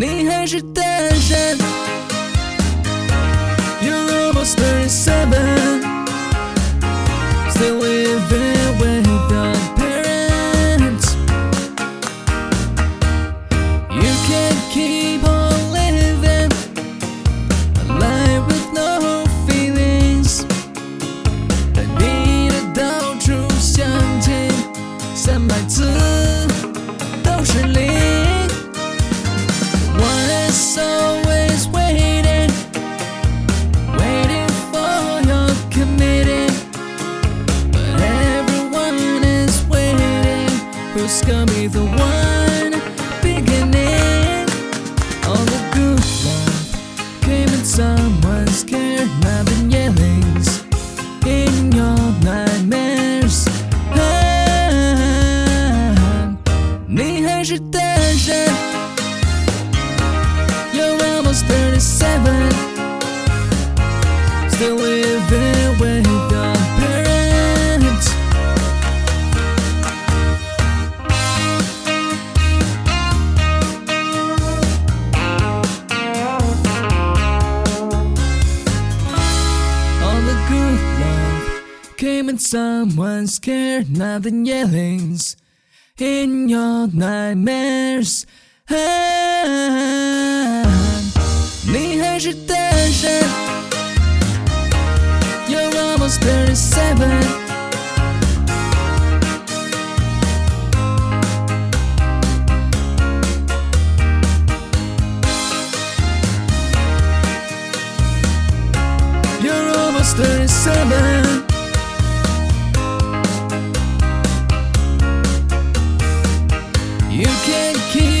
你还是单身。You're almost thirty-seven, still living with your parents. You can't keep on living a life with no feelings. 但你的到处相亲，三百次 Who's gonna be the one beginning? All the good love came in someone's scared, not been yellings in your nightmares. 啊你还是单身。You're almost 37, still living came in someone scared, not the yellings in your nightmares. 啊你还是单身。You're almost thirty-seven. You're almost thirty-seven. Can't keep